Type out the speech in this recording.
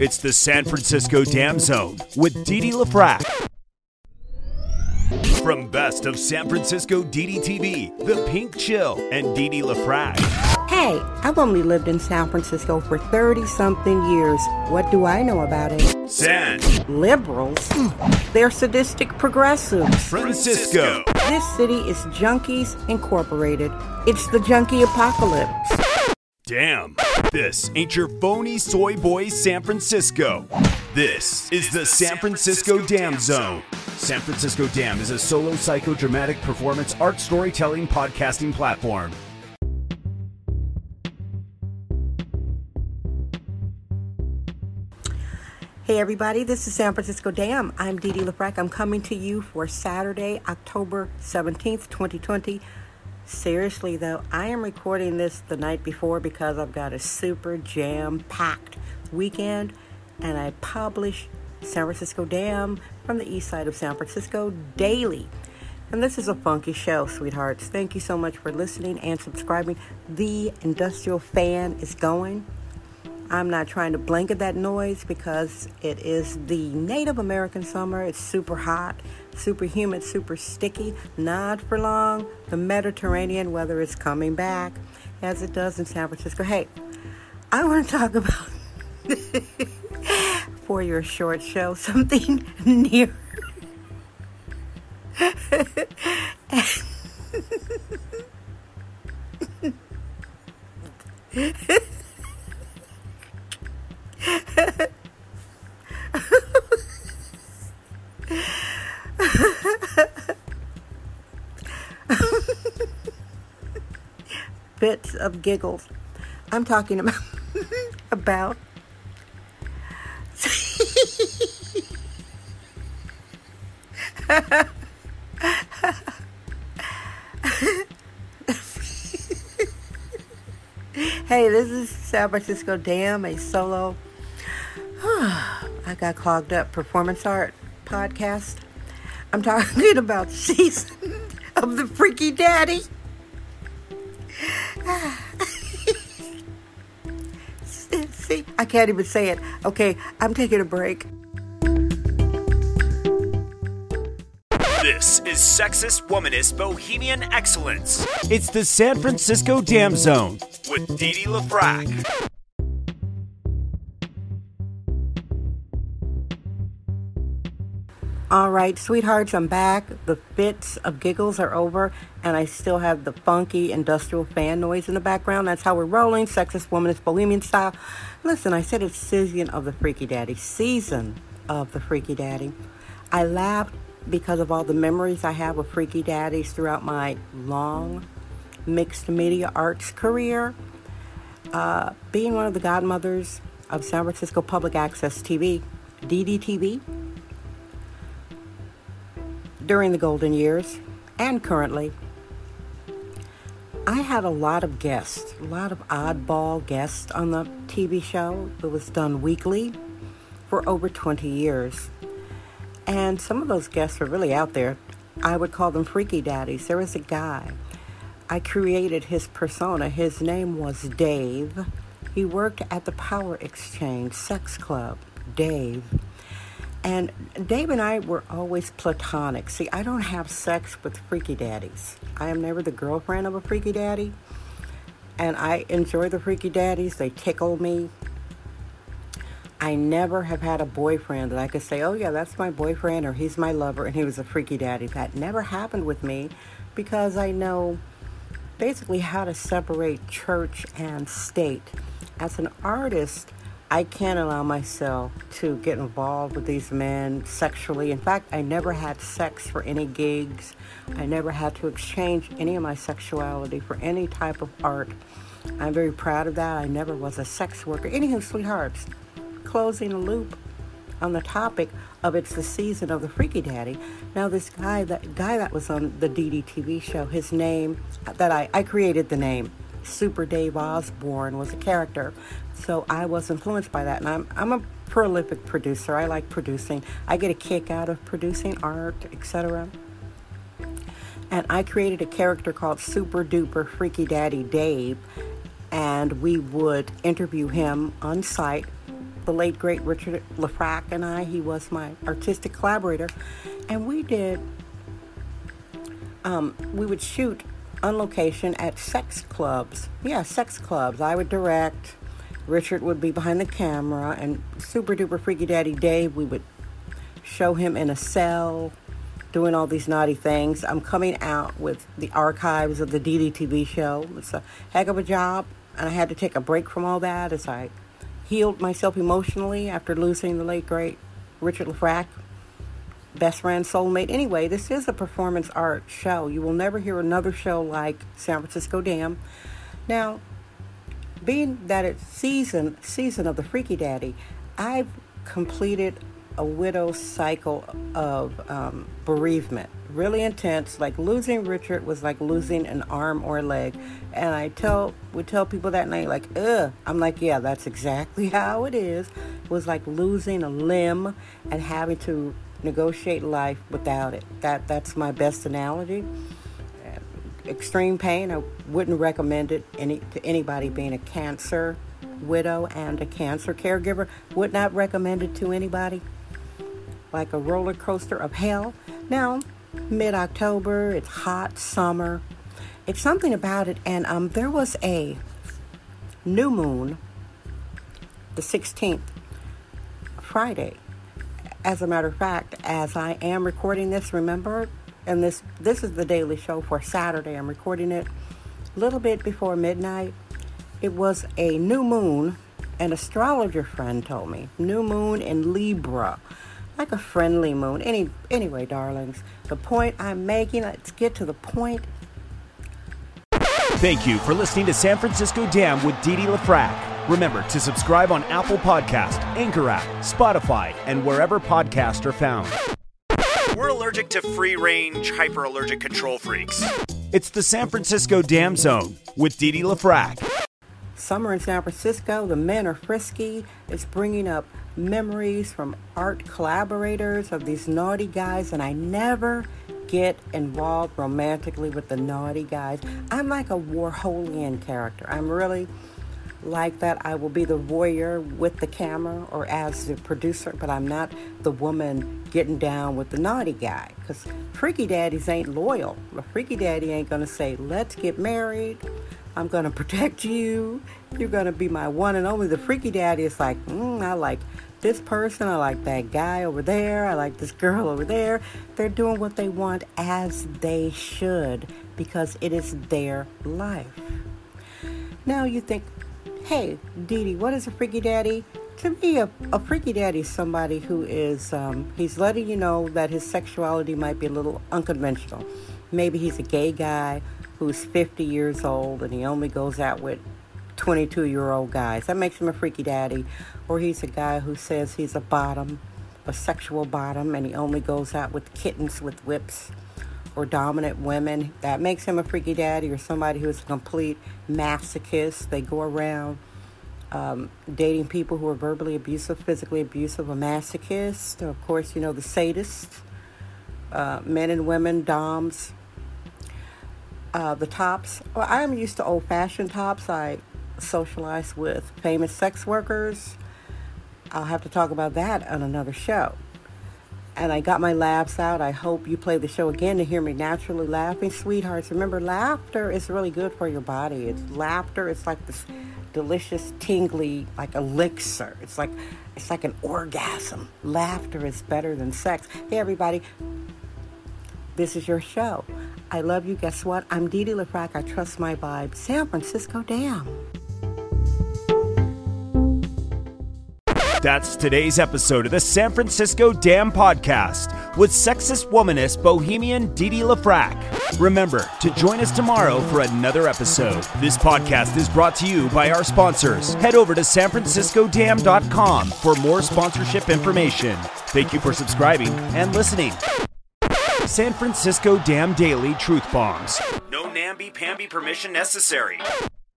It's the San Francisco Dam Zone with Didi LaFrac. From Best of San Francisco DDTV, The Pink Chill, and Didi LaFrac. Hey, I've only lived in San Francisco for 30 something years. What do I know about it? San Liberals? They're sadistic progressives. Francisco. This city is Junkies Incorporated. It's the junkie apocalypse. Damn. This ain't your phony soy boy San Francisco. This is the San Francisco Dam Zone. San Francisco Dam is a solo psychodramatic performance art storytelling podcasting platform. Hey everybody, this is San Francisco Dam. I'm Dee Dee. I'm coming to you for Saturday, October 17th, 2020. Seriously though, I am recording this the night before because I've got a super jam packed weekend and I publish San Francisco Dam from the east side of San Francisco daily. And this is a funky show, sweethearts. Thank you so much for listening and subscribing. The industrial fan is going. I'm not trying to blanket that noise because it is the Native American summer. It's super hot, super humid, super sticky. Not for long. The Mediterranean weather is coming back as it does in San Francisco. Hey, I want to talk about for your short show something near. Bits of giggles. I'm talking about about Hey, this is San Francisco Dam, a solo. I got clogged up performance art podcast. I'm talking about season of the Freaky Daddy. See, I can't even say it. Okay, I'm taking a break. This is sexist, womanist, bohemian excellence. It's the San Francisco Dam Zone with Didi LaFrac. All right, sweethearts, I'm back. The fits of giggles are over, and I still have the funky industrial fan noise in the background. That's how we're rolling, sexist, womanist, bohemian style. Listen, I said it's season of the Freaky Daddy. Season of the Freaky Daddy. I laughed because of all the memories I have of Freaky Daddies throughout my long mixed media arts career. Uh, being one of the godmothers of San Francisco Public Access TV, DDTV, during the golden years and currently. I had a lot of guests, a lot of oddball guests on the TV show. It was done weekly for over 20 years. And some of those guests were really out there. I would call them freaky daddies. There was a guy. I created his persona. His name was Dave. He worked at the Power Exchange Sex Club. Dave. And Dave and I were always platonic. See, I don't have sex with freaky daddies. I am never the girlfriend of a freaky daddy. And I enjoy the freaky daddies. They tickle me. I never have had a boyfriend that I could say, oh, yeah, that's my boyfriend or he's my lover and he was a freaky daddy. That never happened with me because I know basically how to separate church and state. As an artist, I can't allow myself to get involved with these men sexually. In fact, I never had sex for any gigs. I never had to exchange any of my sexuality for any type of art. I'm very proud of that. I never was a sex worker. Anywho, sweethearts, closing a loop on the topic of it's the season of the freaky daddy. Now this guy, that guy that was on the DDTV show, his name that I, I created the name. Super Dave Osborne was a character. So I was influenced by that. And I'm, I'm a prolific producer. I like producing. I get a kick out of producing art, etc. And I created a character called Super Duper Freaky Daddy Dave. And we would interview him on site the late great Richard Lafrac and I. He was my artistic collaborator, and we did. Um, we would shoot on location at sex clubs. Yeah, sex clubs. I would direct. Richard would be behind the camera, and super duper freaky daddy Dave. We would show him in a cell doing all these naughty things. I'm coming out with the archives of the DDTV show. It's a heck of a job, and I had to take a break from all that as I healed myself emotionally after losing the late great Richard Lafrac, best friend, soulmate. Anyway, this is a performance art show. You will never hear another show like San Francisco Dam. Now, being that it's season season of the Freaky Daddy, I've completed a widow cycle of um, bereavement. Really intense. Like losing Richard was like losing an arm or a leg. And I tell would tell people that night like, ugh. I'm like, yeah, that's exactly how it is. It was like losing a limb and having to negotiate life without it. That that's my best analogy. Extreme pain. I wouldn't recommend it any to anybody being a cancer widow and a cancer caregiver. Would not recommend it to anybody like a roller coaster of hell. Now, mid October, it's hot summer. It's something about it, and um, there was a new moon, the 16th, Friday. As a matter of fact, as I am recording this, remember, and this this is the daily show for Saturday. I'm recording it a little bit before midnight. It was a new moon. An astrologer friend told me new moon in Libra like a friendly moon. Any anyway, darlings, the point I'm making, let's get to the point. Thank you for listening to San Francisco Dam with Dee Dee LaFrac. Remember to subscribe on Apple Podcast, Anchor app, Spotify, and wherever podcasts are found. We're allergic to free-range, hyper-allergic control freaks. It's the San Francisco Dam Zone with Didi Dee LaFrac. Summer in San Francisco, the men are frisky. It's bringing up memories from art collaborators of these naughty guys, and I never get involved romantically with the naughty guys. I'm like a Warholian character. I'm really like that. I will be the warrior with the camera or as the producer, but I'm not the woman getting down with the naughty guy because freaky daddies ain't loyal. The freaky daddy ain't gonna say, let's get married. I'm gonna protect you. You're gonna be my one and only. The freaky daddy is like, mm, I like this person, I like that guy over there, I like this girl over there. They're doing what they want as they should because it is their life. Now you think, hey, Dee Dee, what is a freaky daddy? To me, a, a freaky daddy is somebody who is, um, he's letting you know that his sexuality might be a little unconventional. Maybe he's a gay guy who's 50 years old and he only goes out with 22 year old guys. That makes him a freaky daddy. Or he's a guy who says he's a bottom, a sexual bottom, and he only goes out with kittens with whips or dominant women. That makes him a freaky daddy or somebody who's a complete masochist. They go around um, dating people who are verbally abusive, physically abusive, a masochist. Of course, you know, the sadists, Uh, men and women, doms, uh, the tops. Well, I'm used to old fashioned tops. I socialize with famous sex workers. I'll have to talk about that on another show. And I got my laughs out. I hope you play the show again to hear me naturally laughing. Sweethearts, remember, laughter is really good for your body. It's laughter. It's like this delicious, tingly, like elixir. It's like it's like an orgasm. Laughter is better than sex. Hey, everybody, this is your show. I love you. Guess what? I'm Dee Dee LaFrac. I trust my vibe. San Francisco Dam. That's today's episode of the San Francisco Dam Podcast with sexist womanist bohemian Didi LaFrac. Remember to join us tomorrow for another episode. This podcast is brought to you by our sponsors. Head over to sanfranciscodam.com for more sponsorship information. Thank you for subscribing and listening. San Francisco Dam Daily Truth Bombs. No namby-pamby permission necessary.